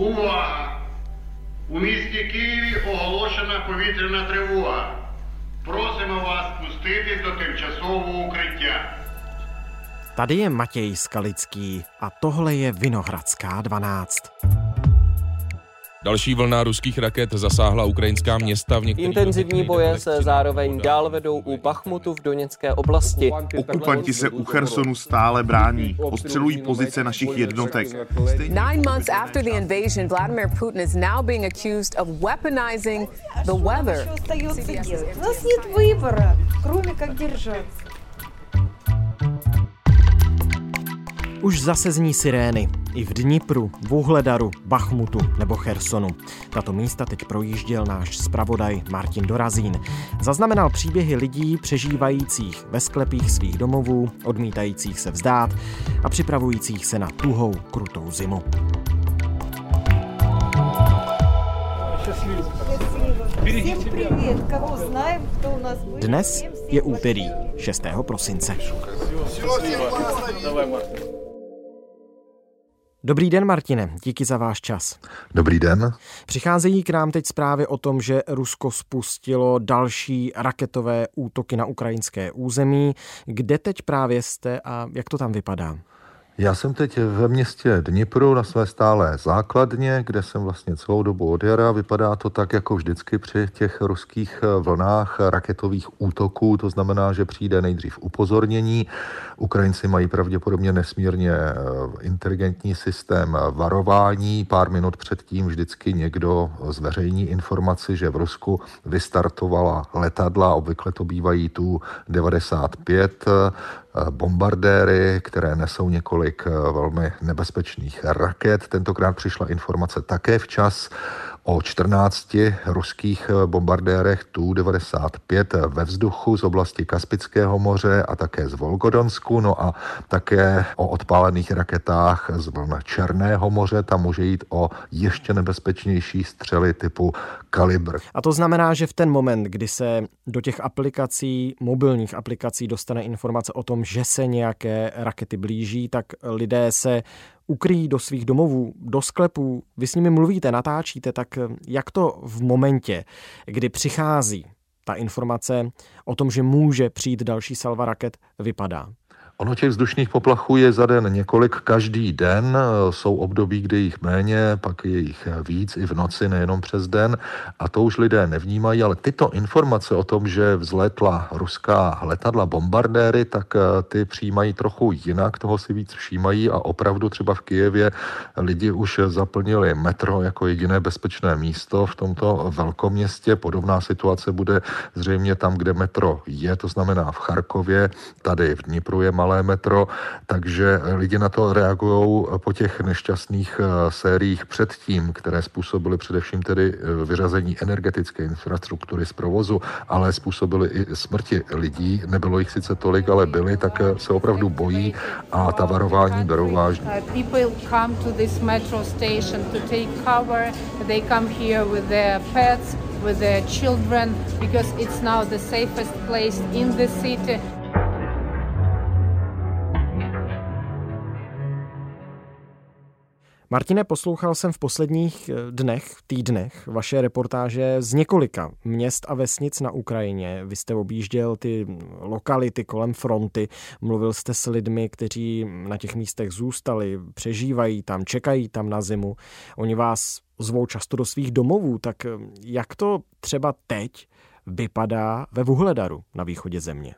Увага! У місті Києві оголошена повітряна тривога. Просимо вас спуститись до тимчасового укриття. Tady je Matěj Skalický a tohle je Vinohradská 12. Další vlna ruských raket zasáhla ukrajinská města v některých Intenzivní boje se zároveň dál vedou u Bachmutu v Doněcké oblasti. Okupanti se u Chersonu stále brání, ostřelují pozice našich jednotek. Nine months after the invasion, Vladimir Putin is now being accused of weaponizing the weather. Už zase zní sirény. I v Dnipru, Vuhledaru, Bachmutu nebo Chersonu. Tato místa teď projížděl náš zpravodaj Martin Dorazín. Zaznamenal příběhy lidí přežívajících ve sklepích svých domovů, odmítajících se vzdát a připravujících se na tuhou, krutou zimu. Dnes je úterý 6. prosince. Dobrý den, Martine, díky za váš čas. Dobrý den. Přicházejí k nám teď zprávy o tom, že Rusko spustilo další raketové útoky na ukrajinské území. Kde teď právě jste a jak to tam vypadá? Já jsem teď ve městě Dnipru na své stálé základně, kde jsem vlastně celou dobu od jara. Vypadá to tak jako vždycky při těch ruských vlnách raketových útoků. To znamená, že přijde nejdřív upozornění. Ukrajinci mají pravděpodobně nesmírně eh, inteligentní systém varování. Pár minut předtím vždycky někdo zveřejní informaci, že v Rusku vystartovala letadla, obvykle to bývají tu 95 bombardéry, které nesou několik velmi nebezpečných raket. Tentokrát přišla informace také včas o 14 ruských bombardérech Tu-95 ve vzduchu z oblasti Kaspického moře a také z Volgodonsku, no a také o odpálených raketách z vln Černého moře. Tam může jít o ještě nebezpečnější střely typu kalibr. A to znamená, že v ten moment, kdy se do těch aplikací, mobilních aplikací dostane informace o tom, že se nějaké rakety blíží, tak lidé se ukryjí do svých domovů, do sklepů, vy s nimi mluvíte, natáčíte, tak jak to v momentě, kdy přichází ta informace o tom, že může přijít další salva raket, vypadá? Ono těch vzdušných poplachů je za den několik každý den. Jsou období, kdy jich méně, pak je jich víc i v noci, nejenom přes den. A to už lidé nevnímají, ale tyto informace o tom, že vzletla ruská letadla bombardéry, tak ty přijímají trochu jinak, toho si víc všímají a opravdu třeba v Kijevě lidi už zaplnili metro jako jediné bezpečné místo v tomto velkoměstě. Podobná situace bude zřejmě tam, kde metro je, to znamená v Charkově, tady v Dnipru je malé malé metro, takže lidi na to reagují po těch nešťastných eh, sériích předtím, které způsobily především tedy eh, vyřazení energetické infrastruktury z provozu, ale způsobily i smrti lidí. Nebylo jich sice tolik, ale byly, tak eh, se opravdu bojí a ta varování berou vážně. Pets, with their children, because it's now the safest place in the city. Martine, poslouchal jsem v posledních eh, dnech, týdnech vaše reportáže z několika měst a vesnic na Ukrajině. Vy jste objížděl ty lokality kolem fronty, mluvil jste s lidmi, kteří na těch místech zůstali, přežívají tam, čekají tam na zimu. Oni vás zvou často do svých domovů, tak eh, jak to třeba teď vypadá ve Vuhledaru na východě země?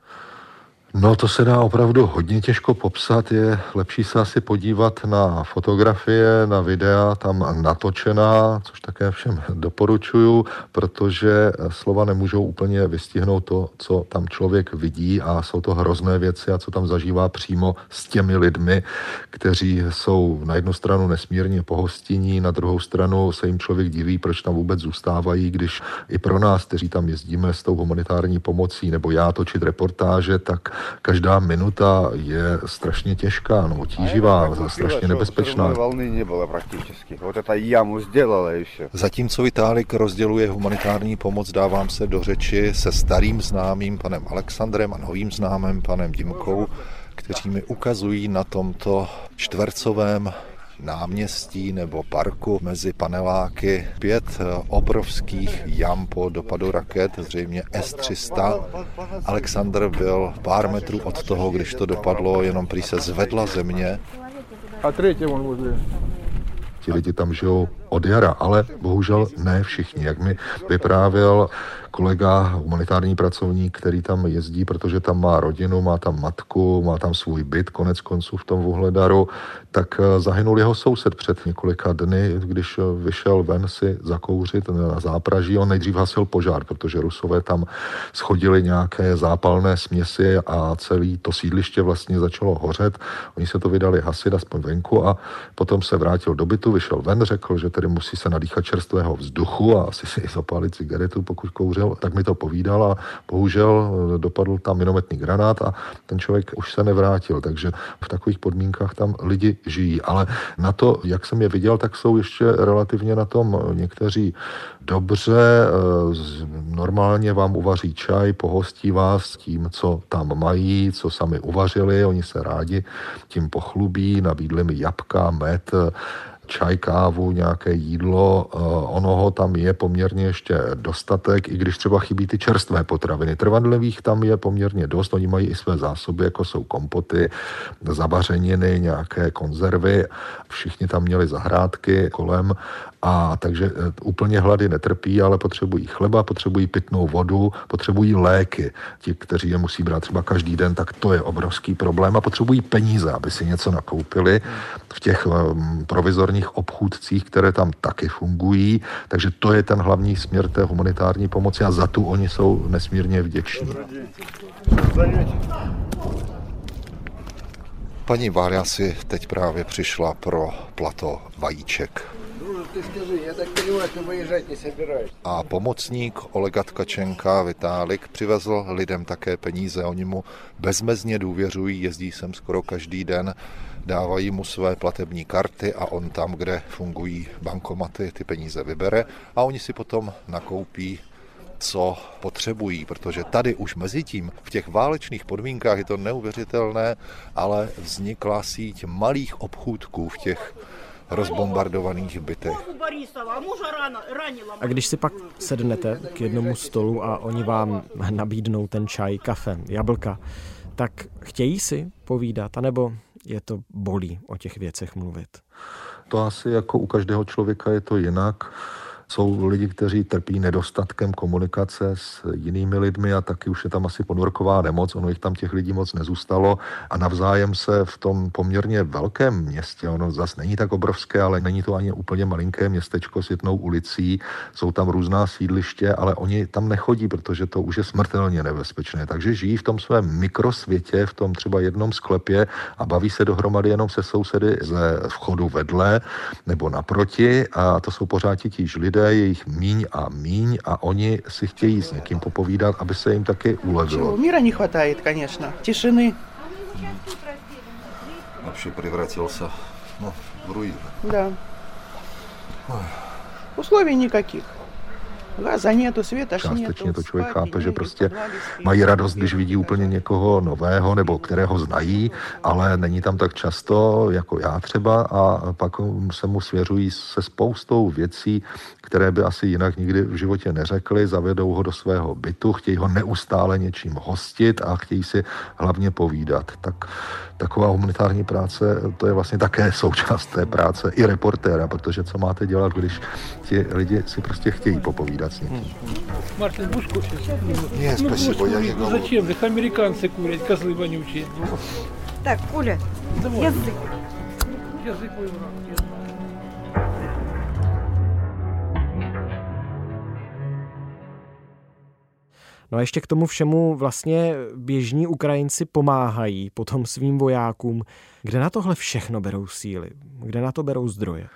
No to se dá opravdu hodně těžko popsat, je lepší se asi podívat na fotografie, na videa tam natočená, což také všem doporučuju, protože slova nemůžou úplně vystihnout to, co tam člověk vidí a jsou to hrozné věci a co tam zažívá přímo s těmi lidmi, kteří jsou na jednu stranu nesmírně pohostinní, na druhou stranu se jim člověk diví, proč tam vůbec zůstávají, když i pro nás, kteří tam jezdíme s tou humanitární pomocí, nebo já točit reportáže, tak každá minuta je strašně těžká, no, tíživá, strašně nebezpečná. Volny nebylo prakticky. Вот это яму сделала и все. Zatímco Vitálek rozděluje humanitární pomoc, dávám se do řeči se starým známým panem Alexandrem a novým známým panem Dimkou, kteří mi ukazují na tomto čtvercovém náměstí nebo parku mezi paneláky pět eh, obrovských jam po dopadu raket, zřejmě S-300. Alexander byl pár metrů od toho, když to dopadlo, jenom prý se zvedla země. A třetí on Ti lidi tam žijou od jara, ale bohužel ne všichni. Jak mi vyprávěl kolega, humanitární pracovník, který tam jezdí, protože tam má rodinu, má tam matku, má tam svůj byt, konec konců v tom Vuhledaru, tak eh, zahynul jeho soused před několika dny, když eh, vyšel ven si zakouřit na zápraží. On nejdřív hasil požár, protože Rusové tam schodili nějaké zápalné směsi a celý to sídliště vlastně začalo hořet. Oni se to vydali hasit aspoň venku a potom se vrátil do bytu, vyšel ven, řekl, že tedy musí se nadýchat čerstvého vzduchu a asi si zapálit cigaretu, pokud kouřil, tak mi to povídal a bohužel eh, dopadl tam minometný granát a ten člověk už se nevrátil, takže v takových podmínkách tam lidi žijí. Ale na to, jak jsem je viděl, tak jsou ještě relativně na tom někteří dobře, eh, normálně vám uvaří čaj, pohostí vás tím, co tam mají, co sami uvařili, oni se rádi tím pochlubí, nabídli mi jabka, med, čaj, kávu, nějaké jídlo, eh, onoho tam je poměrně ještě dostatek, i když třeba chybí ty čerstvé potraviny. Trvanlivých tam je poměrně dost, oni mají i své zásoby, jako jsou kompoty, zabařeniny, nějaké konzervy. Všichni tam měli zahrádky kolem a takže eh, úplně hlady netrpí, ale potřebují chleba, potřebují pitnou vodu, potřebují léky. Ti, kteří je musí brát třeba každý den, tak to je obrovský problém a potřebují peníze, aby si něco nakoupili v těch um, provizorních obchůdcích, které tam taky fungují. Takže to je ten hlavní směr té humanitární pomoci a za tu oni jsou nesmírně vděční. Paní Vária si teď právě přišla pro plato vajíček. A pomocník Olega Tkačenka, Vitálik, přivezl lidem také peníze. Oni mu bezmezně důvěřují, jezdí sem skoro každý den, dávají mu své platební karty a on tam, kde fungují bankomaty, ty peníze vybere a oni si potom nakoupí co potřebují, protože tady už mezi tím v těch válečných podmínkách je to neuvěřitelné, ale vznikla síť malých obchůdků v těch rozbombardovaných bytech. A když si pak sednete k jednomu stolu a oni vám nabídnou ten čaj, kafe, jablka, tak chtějí si povídat, anebo je to bolí o těch věcech mluvit? To asi jako u každého člověka je to jinak. Jsou lidi, kteří trpí nedostatkem komunikace s jinými lidmi a taky už je tam asi podvorková nemoc, ono jich tam těch lidí moc nezůstalo. A navzájem se v tom poměrně velkém městě, ono zase není tak obrovské, ale není to ani úplně malinké městečko s jednou ulicí, jsou tam různá sídliště, ale oni tam nechodí, protože to už je smrtelně nebezpečné. Takže žijí v tom svém mikrosvětě, v tom třeba jednom sklepě a baví se dohromady jenom se sousedy ze vchodu vedle nebo naproti. A to jsou pořád titíž lidé, lidé, je jich míň a míň a oni si chtějí s někým popovídat, aby se jim taky ulevilo. Čего? Мира не хватает, конечно. Тишины. Вообще превратился ну, в руины. Да. Условий никаких. Částečně to člověk chápe, že prostě mají radost, když vidí úplně někoho nového nebo kterého znají, ale není tam tak často jako já třeba a pak se mu svěřují se spoustou věcí, které by asi jinak nikdy v životě neřekli, zavedou ho do svého bytu, chtějí ho neustále něčím hostit a chtějí si hlavně povídat. Tak taková humanitární práce, to je vlastně také součást té práce i reportéra, protože co máte dělat, když ti lidi si prostě chtějí popovídat s někým. Мартин, будешь кушать? Нет, Ну, спасибо, кушай, я ну, не голодный. Зачем? Их американцы курят, козлы вонючие. Так, Коля, Давай. язык. Язык мой враг. No a ještě k tomu všemu vlastně běžní Ukrajinci pomáhají potom svým vojákům. kde na tohle všechno berou síly? Kde na to berou zdroje?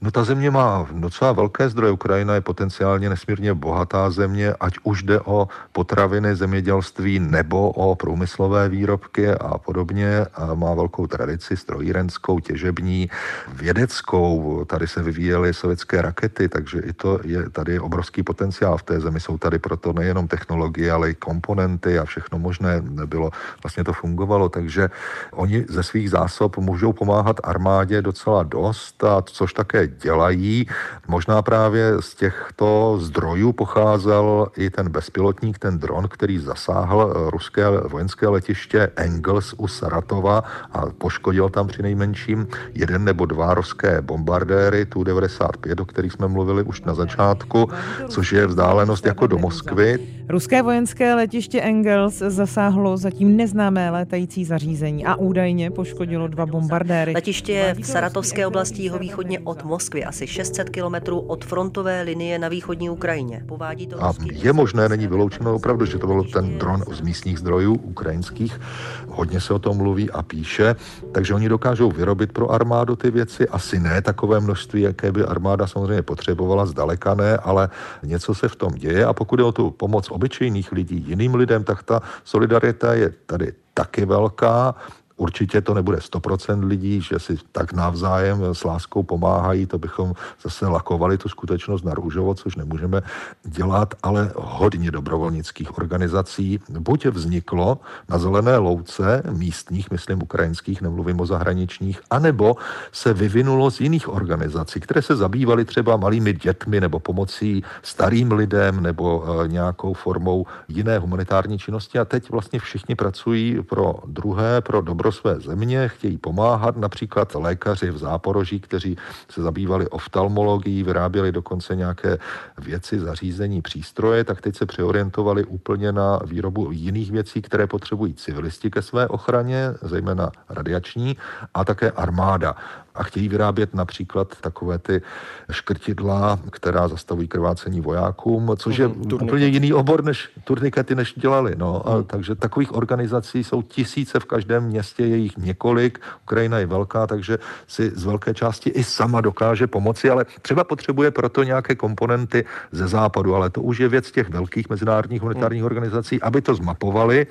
No ta země má docela velké zdroje. Ukrajina je potenciálně nesmírně bohatá země, ať už jde o potraviny, zemědělství nebo o průmyslové výrobky a podobně. A má velkou tradici strojírenskou, těžební, vědeckou. Tady se vyvíjely sovětské rakety, takže i to je tady obrovský potenciál v té zemi. Jsou tady proto nejenom technologie, ale i komponenty a všechno možné. Nebylo, vlastně to fungovalo, takže oni ze svých zásob zásob můžou pomáhat armádě docela dost, a což také dělají. Možná právě z těchto zdrojů pocházel i ten bezpilotník, ten dron, který zasáhl ruské vojenské letiště Engels u Saratova a poškodil tam při nejmenším jeden nebo dva ruské bombardéry Tu-95, o kterých jsme mluvili už na začátku, což je vzdálenost jako do Moskvy. Ruské vojenské letiště Engels zasáhlo zatím neznámé létající zařízení a údajně poškodilo dva bombardéry. Letiště je v Saratovské oblasti jihovýchodně od Moskvy, asi 600 kilometrů od frontové linie na východní Ukrajině. Povádí to a je možné, není vyloučeno opravdu, že to byl ten dron z místních zdrojů ukrajinských. Hodně se o tom mluví a píše, takže oni dokážou vyrobit pro armádu ty věci, asi ne takové množství, jaké by armáda samozřejmě potřebovala, zdaleka ne, ale něco se v tom děje a pokud je o tu pomoc obyčejných lidí jiným lidem, tak ta solidarita je tady taky velká. Určitě to nebude 100% lidí, že si tak navzájem s láskou pomáhají, to bychom zase lakovali tu skutečnost na růžovo, což nemůžeme dělat, ale hodně dobrovolnických organizací. Buď vzniklo na zelené louce místních, myslím ukrajinských, nemluvím o zahraničních, anebo se vyvinulo z jiných organizací, které se zabývaly třeba malými dětmi nebo pomocí starým lidem nebo e, nějakou formou jiné humanitární činnosti. A teď vlastně všichni pracují pro druhé, pro dobro pro své země, chtějí pomáhat, například lékaři v Záporoží, kteří se zabývali oftalmologií, vyráběli dokonce nějaké věci, zařízení, přístroje, tak teď se přeorientovali úplně na výrobu jiných věcí, které potřebují civilisti ke své ochraně, zejména radiační, a také armáda a chtějí vyrábět například takové ty škrtidla, která zastavují krvácení vojákům, což je mm, úplně jiný obor než turnikety, než dělali. No. A, mm. takže takových organizací jsou tisíce v každém městě, je jich několik. Ukrajina je velká, takže si z velké části i sama dokáže pomoci, ale třeba potřebuje proto nějaké komponenty ze západu, ale to už je věc těch velkých mezinárodních humanitárních mm. organizací, aby to zmapovali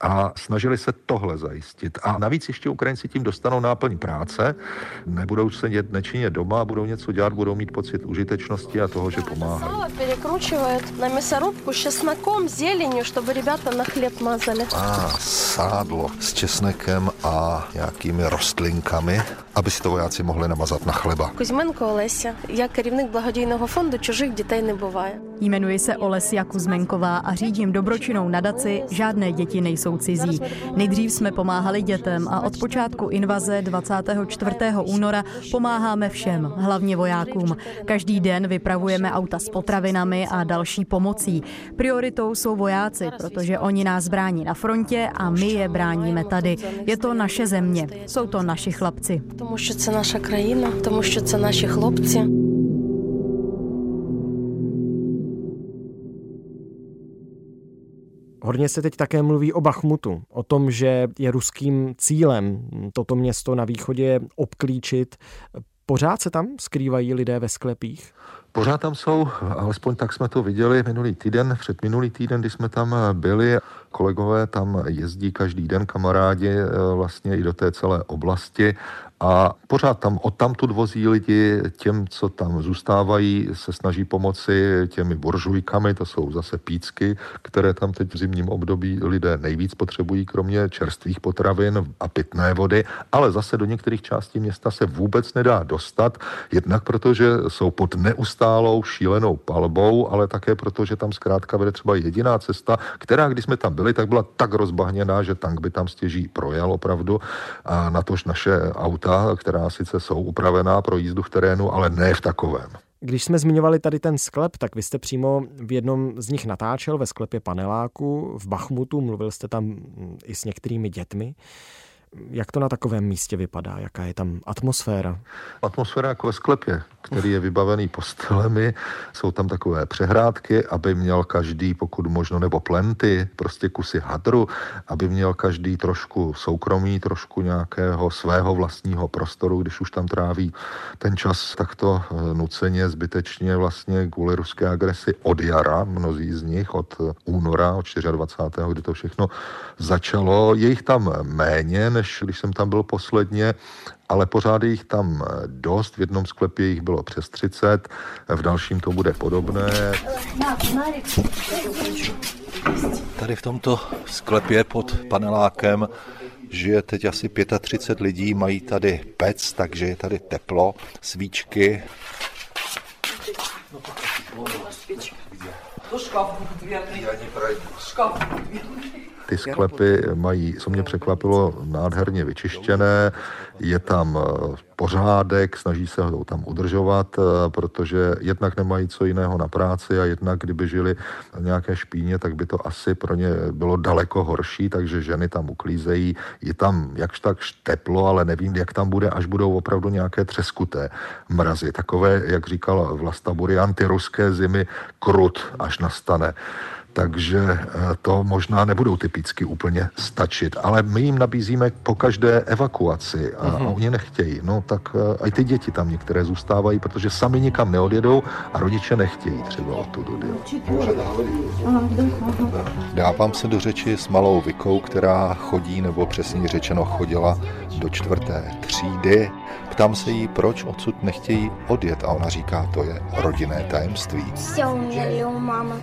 a snažili se tohle zajistit. A navíc ještě Ukrajinci tím dostanou náplň práce, nebudou sedět nečinně doma, budou něco dělat, budou mít pocit užitečnosti a toho, že pomáhají. Перекручивают на мясорубку с česnekom, зеленью, чтобы ребята на хлеб мазали. A sádlo s česnekem a nějakými rostlinkami, aby si to vojáci mohli namazat na chleba. Кузьменко Олеся. Я керівник благодійного фонду «Чужих дітей не буває». Jmenuji se Olesia Kuzmenková a řídím dobročinnou nadaci Žádné děti nejsou jsou cizí. Nejdřív jsme pomáhali dětem a od počátku invaze 24. února pomáháme všem, hlavně vojákům. Každý den vypravujeme auta s potravinami a další pomocí. Prioritou jsou vojáci, protože oni nás brání na frontě a my je bráníme tady. Je to naše země, jsou to naši chlapci. Protože to je naše krajina, protože že to naši chlapci. Hodně se teď také mluví o Bachmutu, o tom, že je ruským cílem toto město na východě obklíčit. Pořád se tam skrývají lidé ve sklepích? Pořád tam jsou, alespoň tak jsme to viděli minulý týden, před minulý týden, kdy jsme tam byli. Kolegové tam jezdí každý den, kamarádi vlastně i do té celé oblasti. A pořád tam odtamtud vozí lidi, těm, co tam zůstávají, se snaží pomoci těmi buržujkami, to jsou zase pícky, které tam teď v zimním období lidé nejvíc potřebují, kromě čerstvých potravin a pitné vody, ale zase do některých částí města se vůbec nedá dostat, jednak protože jsou pod neustálou šílenou palbou, ale také proto, že tam zkrátka vede třeba jediná cesta, která, když jsme tam byli, tak byla tak rozbahněná, že tank by tam stěží projel opravdu a natož naše auta která sice jsou upravená pro jízdu v terénu, ale ne v takovém. Když jsme zmiňovali tady ten sklep, tak vy jste přímo v jednom z nich natáčel ve sklepě paneláku v Bachmutu, mluvil jste tam i s některými dětmi. Jak to na takovém místě vypadá? Jaká je tam atmosféra? Atmosféra jako ve sklepě, který je vybavený postelemi. Jsou tam takové přehrádky, aby měl každý, pokud možno, nebo plenty, prostě kusy hadru, aby měl každý trošku soukromí, trošku nějakého svého vlastního prostoru, když už tam tráví ten čas takto eh, nuceně, zbytečně vlastně kvůli ruské agresi od jara, mnozí z nich od února, od 24. kdy to všechno začalo. Je jich tam méně, než když jsem tam byl posledně, ale pořád je jich tam dost. V jednom sklepě jich bylo přes 30, v dalším to bude podobné. Tady v tomto sklepě pod panelákem žije teď asi 35 lidí, mají tady pec, takže je tady teplo, svíčky. Ty sklepy mají, co mě překvapilo, nádherně vyčištěné, je tam eh, pořádek, snaží se ho tam udržovat, eh, protože jednak nemají co jiného na práci a jednak kdyby žili nějaké špíně, tak by to asi pro ně bylo daleko horší, takže ženy tam uklízejí. Je tam jakž tak teplo, ale nevím, jak tam bude, až budou opravdu nějaké třeskuté mrazy. Takové, jak říkal Vlasta Burian, ty ruské zimy krut, až nastane takže eh, to možná nebudou typicky úplně stačit, ale my jim nabízíme po každé evakuaci a, mm-hmm. a oni nechtějí. No tak i ty děti tam některé zůstávají, protože sami nikam neodjedou a rodiče nechtějí třeba odtud odjet. Dávám se do řeči s malou Vikou, která chodí, nebo přesně řečeno chodila do čtvrté třídy. Ptám se jí, proč odsud nechtějí odjet a ona říká, to je rodinné tajemství. Все умерли у мамы.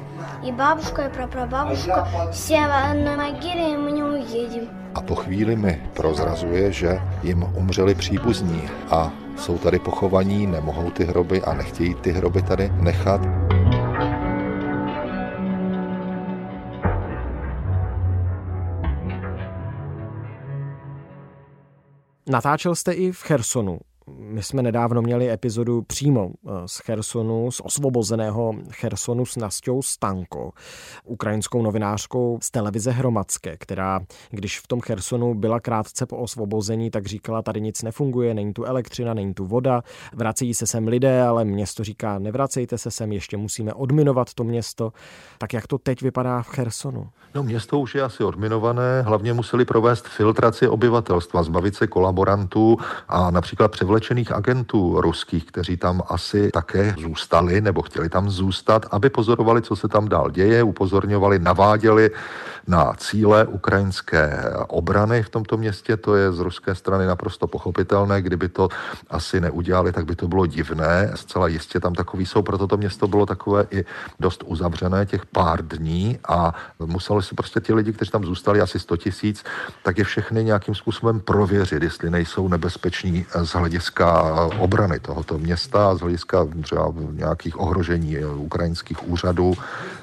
И бабушка, и прапрабабушка. Все на могиле, и мы не уедем. A po chvíli mi prozrazuje, že jim umřeli příbuzní a jsou tady pochovaní, nemohou ty hroby a nechtějí ty hroby tady nechat. Natáčel jste i v Chersonu. My jsme nedávno měli epizodu přímo eh, z Chersonu, z osvobozeného Chersonu s Nastou Stanko, ukrajinskou novinářkou z televize Hromadské, která, když v tom Chersonu byla krátce po osvobození, tak říkala, tady nic nefunguje, není tu elektřina, není tu voda, vrací se sem lidé, ale město říká, nevracejte se sem, ještě musíme odminovat to město. Tak jak to teď vypadá v Chersonu? No město už je asi odminované, hlavně museli provést filtraci obyvatelstva, zbavit se kolaborantů a například převlečených agentů ruských, kteří tam asi také zůstali nebo chtěli tam zůstat, aby pozorovali, co se tam dál děje, upozorňovali, naváděli na cíle ukrajinské obrany v tomto městě. To je z ruské strany naprosto pochopitelné. Kdyby to asi neudělali, tak by to bylo divné. Zcela jistě tam takový jsou, proto to město bylo takové i dost uzavřené těch pár dní a museli si prostě ti lidi, kteří tam zůstali, asi 100 tisíc, tak je všechny nějakým způsobem prověřit, jestli nejsou nebezpeční z hlediska obrany tohoto města a z hlediska třeba nějakých ohrožení ukrajinských úřadů.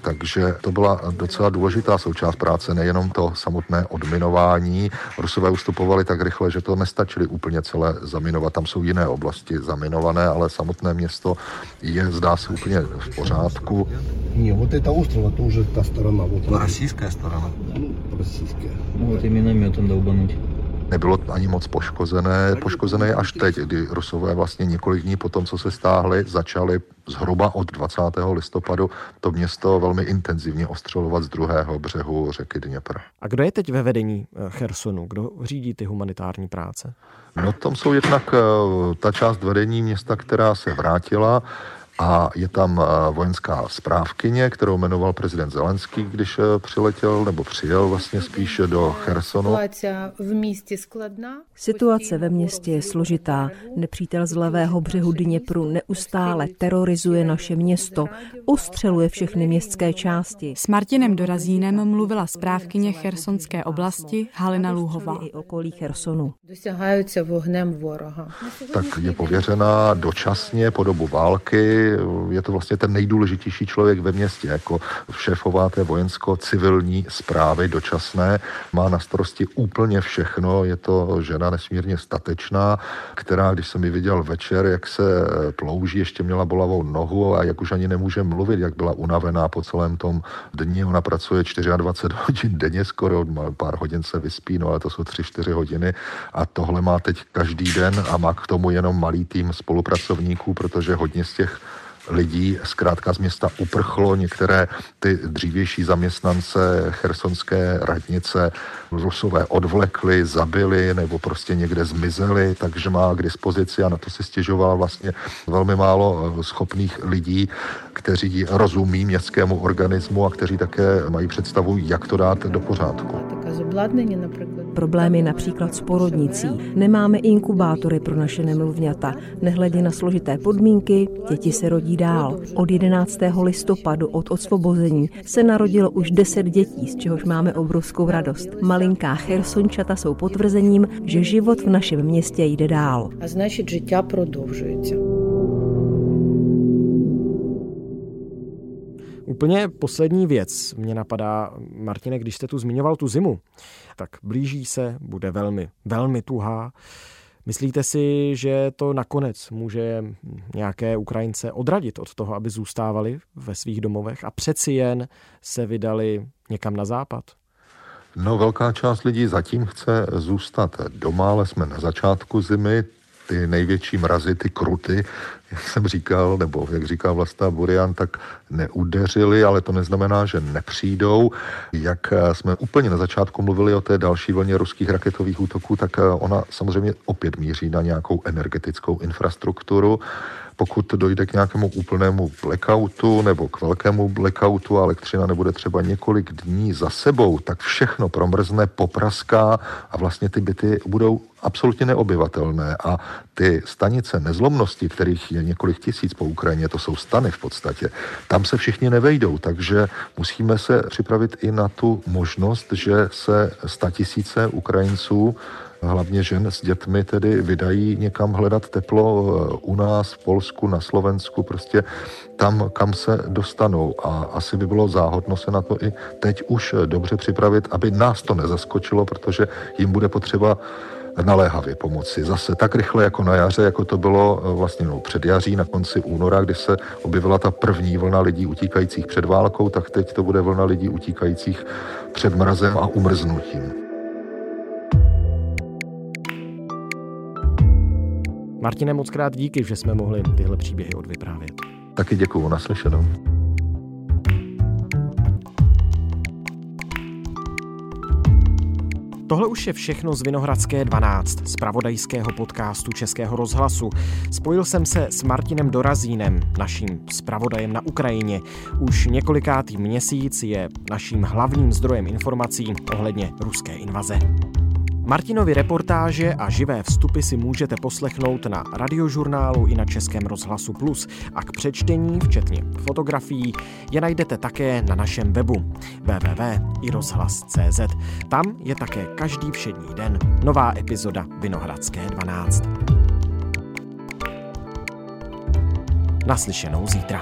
Takže to byla docela důležitá součást práce, nejenom to samotné odminování. Rusové ustupovali tak rychle, že to nestačili úplně celé zaminovat. Tam jsou jiné oblasti zaminované, ale samotné město je, zdá se, úplně v pořádku. Не, вот это острова, to уже ta strana. Вот Российская сторона? Ну, российская. Ну, вот и минометом долбануть nebylo ani moc poškozené. Poškozené až teď, kdy Rusové vlastně několik dní po tom, co se stáhli, začali zhruba od 20. listopadu to město velmi intenzivně ostřelovat z druhého břehu řeky Dněpr. A kdo je teď ve vedení eh, Chersonu? Kdo řídí ty humanitární práce? No tam jsou jednak eh, ta část vedení města, která se vrátila, a je tam eh, vojenská správkyně, kterou jmenoval prezident Zelenský, když eh, přiletěl nebo přijel vlastně spíše do Chersonu. Situace ve městě je složitá. Nepřítel z levého břehu Dněpru neustále terorizuje naše město, ostřeluje všechny městské části. S Martinem Dorazínem mluvila správkyně Chersonské oblasti Halina Lůhová. I okolí Chersonu. Tak je pověřená dočasně po dobu války je to vlastně ten nejdůležitější člověk ve městě, jako šéfová té vojensko-civilní zprávy dočasné, má na starosti úplně všechno, je to žena nesmírně statečná, která, když jsem ji viděl večer, jak se plouží, ještě měla bolavou nohu a jak už ani nemůže mluvit, jak byla unavená po celém tom dni, ona pracuje 24 hodin denně skoro, pár hodin se vyspí, no ale to jsou 3-4 hodiny. A tohle má teď každý den a má k tomu jenom malý tým spolupracovníků, protože hodně z těch lidí zkrátka z města uprchlo. Některé ty dřívější zaměstnance chersonské radnice Rusové odvlekli, zabili nebo prostě někde zmizeli, takže má k dispozici a na to si stěžoval vlastně velmi málo eh, schopných lidí, kteří rozumí městskému organismu a kteří také mají představu, jak to dát do pořádku. Problémy, například s porodnicí. Nemáme inkubátory pro naše nemluvňata. Nehledě na složité podmínky, děti se rodí dál. Od 11. listopadu od osvobození se narodilo už 10 dětí, z čehož máme obrovskou radost. Malinká chersončata jsou potvrzením, že život v našem městě jde dál. A značit, že prodlužuje. Úplně poslední věc mě napadá, Martine, když jste tu zmiňoval tu zimu, tak blíží se, bude velmi, velmi tuhá. Myslíte si, že to nakonec může nějaké Ukrajince odradit od toho, aby zůstávali ve svých domovech a přeci jen se vydali někam na západ? No, velká část lidí zatím chce zůstat doma, ale jsme na začátku zimy. Ty největší mrazy, ty kruty, jak jsem říkal, nebo jak říká Vlasta Burian, tak neudeřili, ale to neznamená, že nepřijdou. Jak jsme úplně na začátku mluvili o té další vlně ruských raketových útoků, tak ona samozřejmě opět míří na nějakou energetickou infrastrukturu pokud dojde k nějakému úplnému blackoutu nebo k velkému blackoutu a elektřina nebude třeba několik dní za sebou, tak všechno promrzne, popraská a vlastně ty byty budou absolutně neobyvatelné. A ty stanice nezlomnosti, kterých je několik tisíc po Ukrajině, to jsou stany v podstatě, tam se všichni nevejdou, takže musíme se připravit i na tu možnost, že se statisíce Ukrajinců hlavně žen s dětmi tedy vydají někam hledat teplo eh, u nás, v Polsku, na Slovensku, prostě tam, kam se dostanou. A asi by bylo záhodno se na to i teď už dobře připravit, aby nás to nezaskočilo, protože jim bude potřeba naléhavě pomoci. Zase tak rychle jako na jaře, jako to bylo eh, vlastně no, před jaří, na konci února, kdy se objevila ta první vlna lidí utíkajících před válkou, tak teď to bude vlna lidí utíkajících před mrazem a umrznutím. Martine, moc krát díky, že jsme mohli tyhle příběhy odvyprávět. Taky děkuju, naslyšenou. Tohle už je všechno z Vinohradské 12, z pravodajského podcastu Českého rozhlasu. Spojil jsem se s Martinem Dorazínem, naším zpravodajem na Ukrajině. Už několikátý měsíc je naším hlavním zdrojem informací ohledně ruské invaze. Martinovi reportáže a živé vstupy si můžete poslechnout na radiožurnálu i na Českém rozhlasu Plus a k přečtení, včetně fotografií, je najdete také na našem webu www.irozhlas.cz. Tam je také každý všední den nová epizoda Vinohradské 12. Naslyšenou zítra.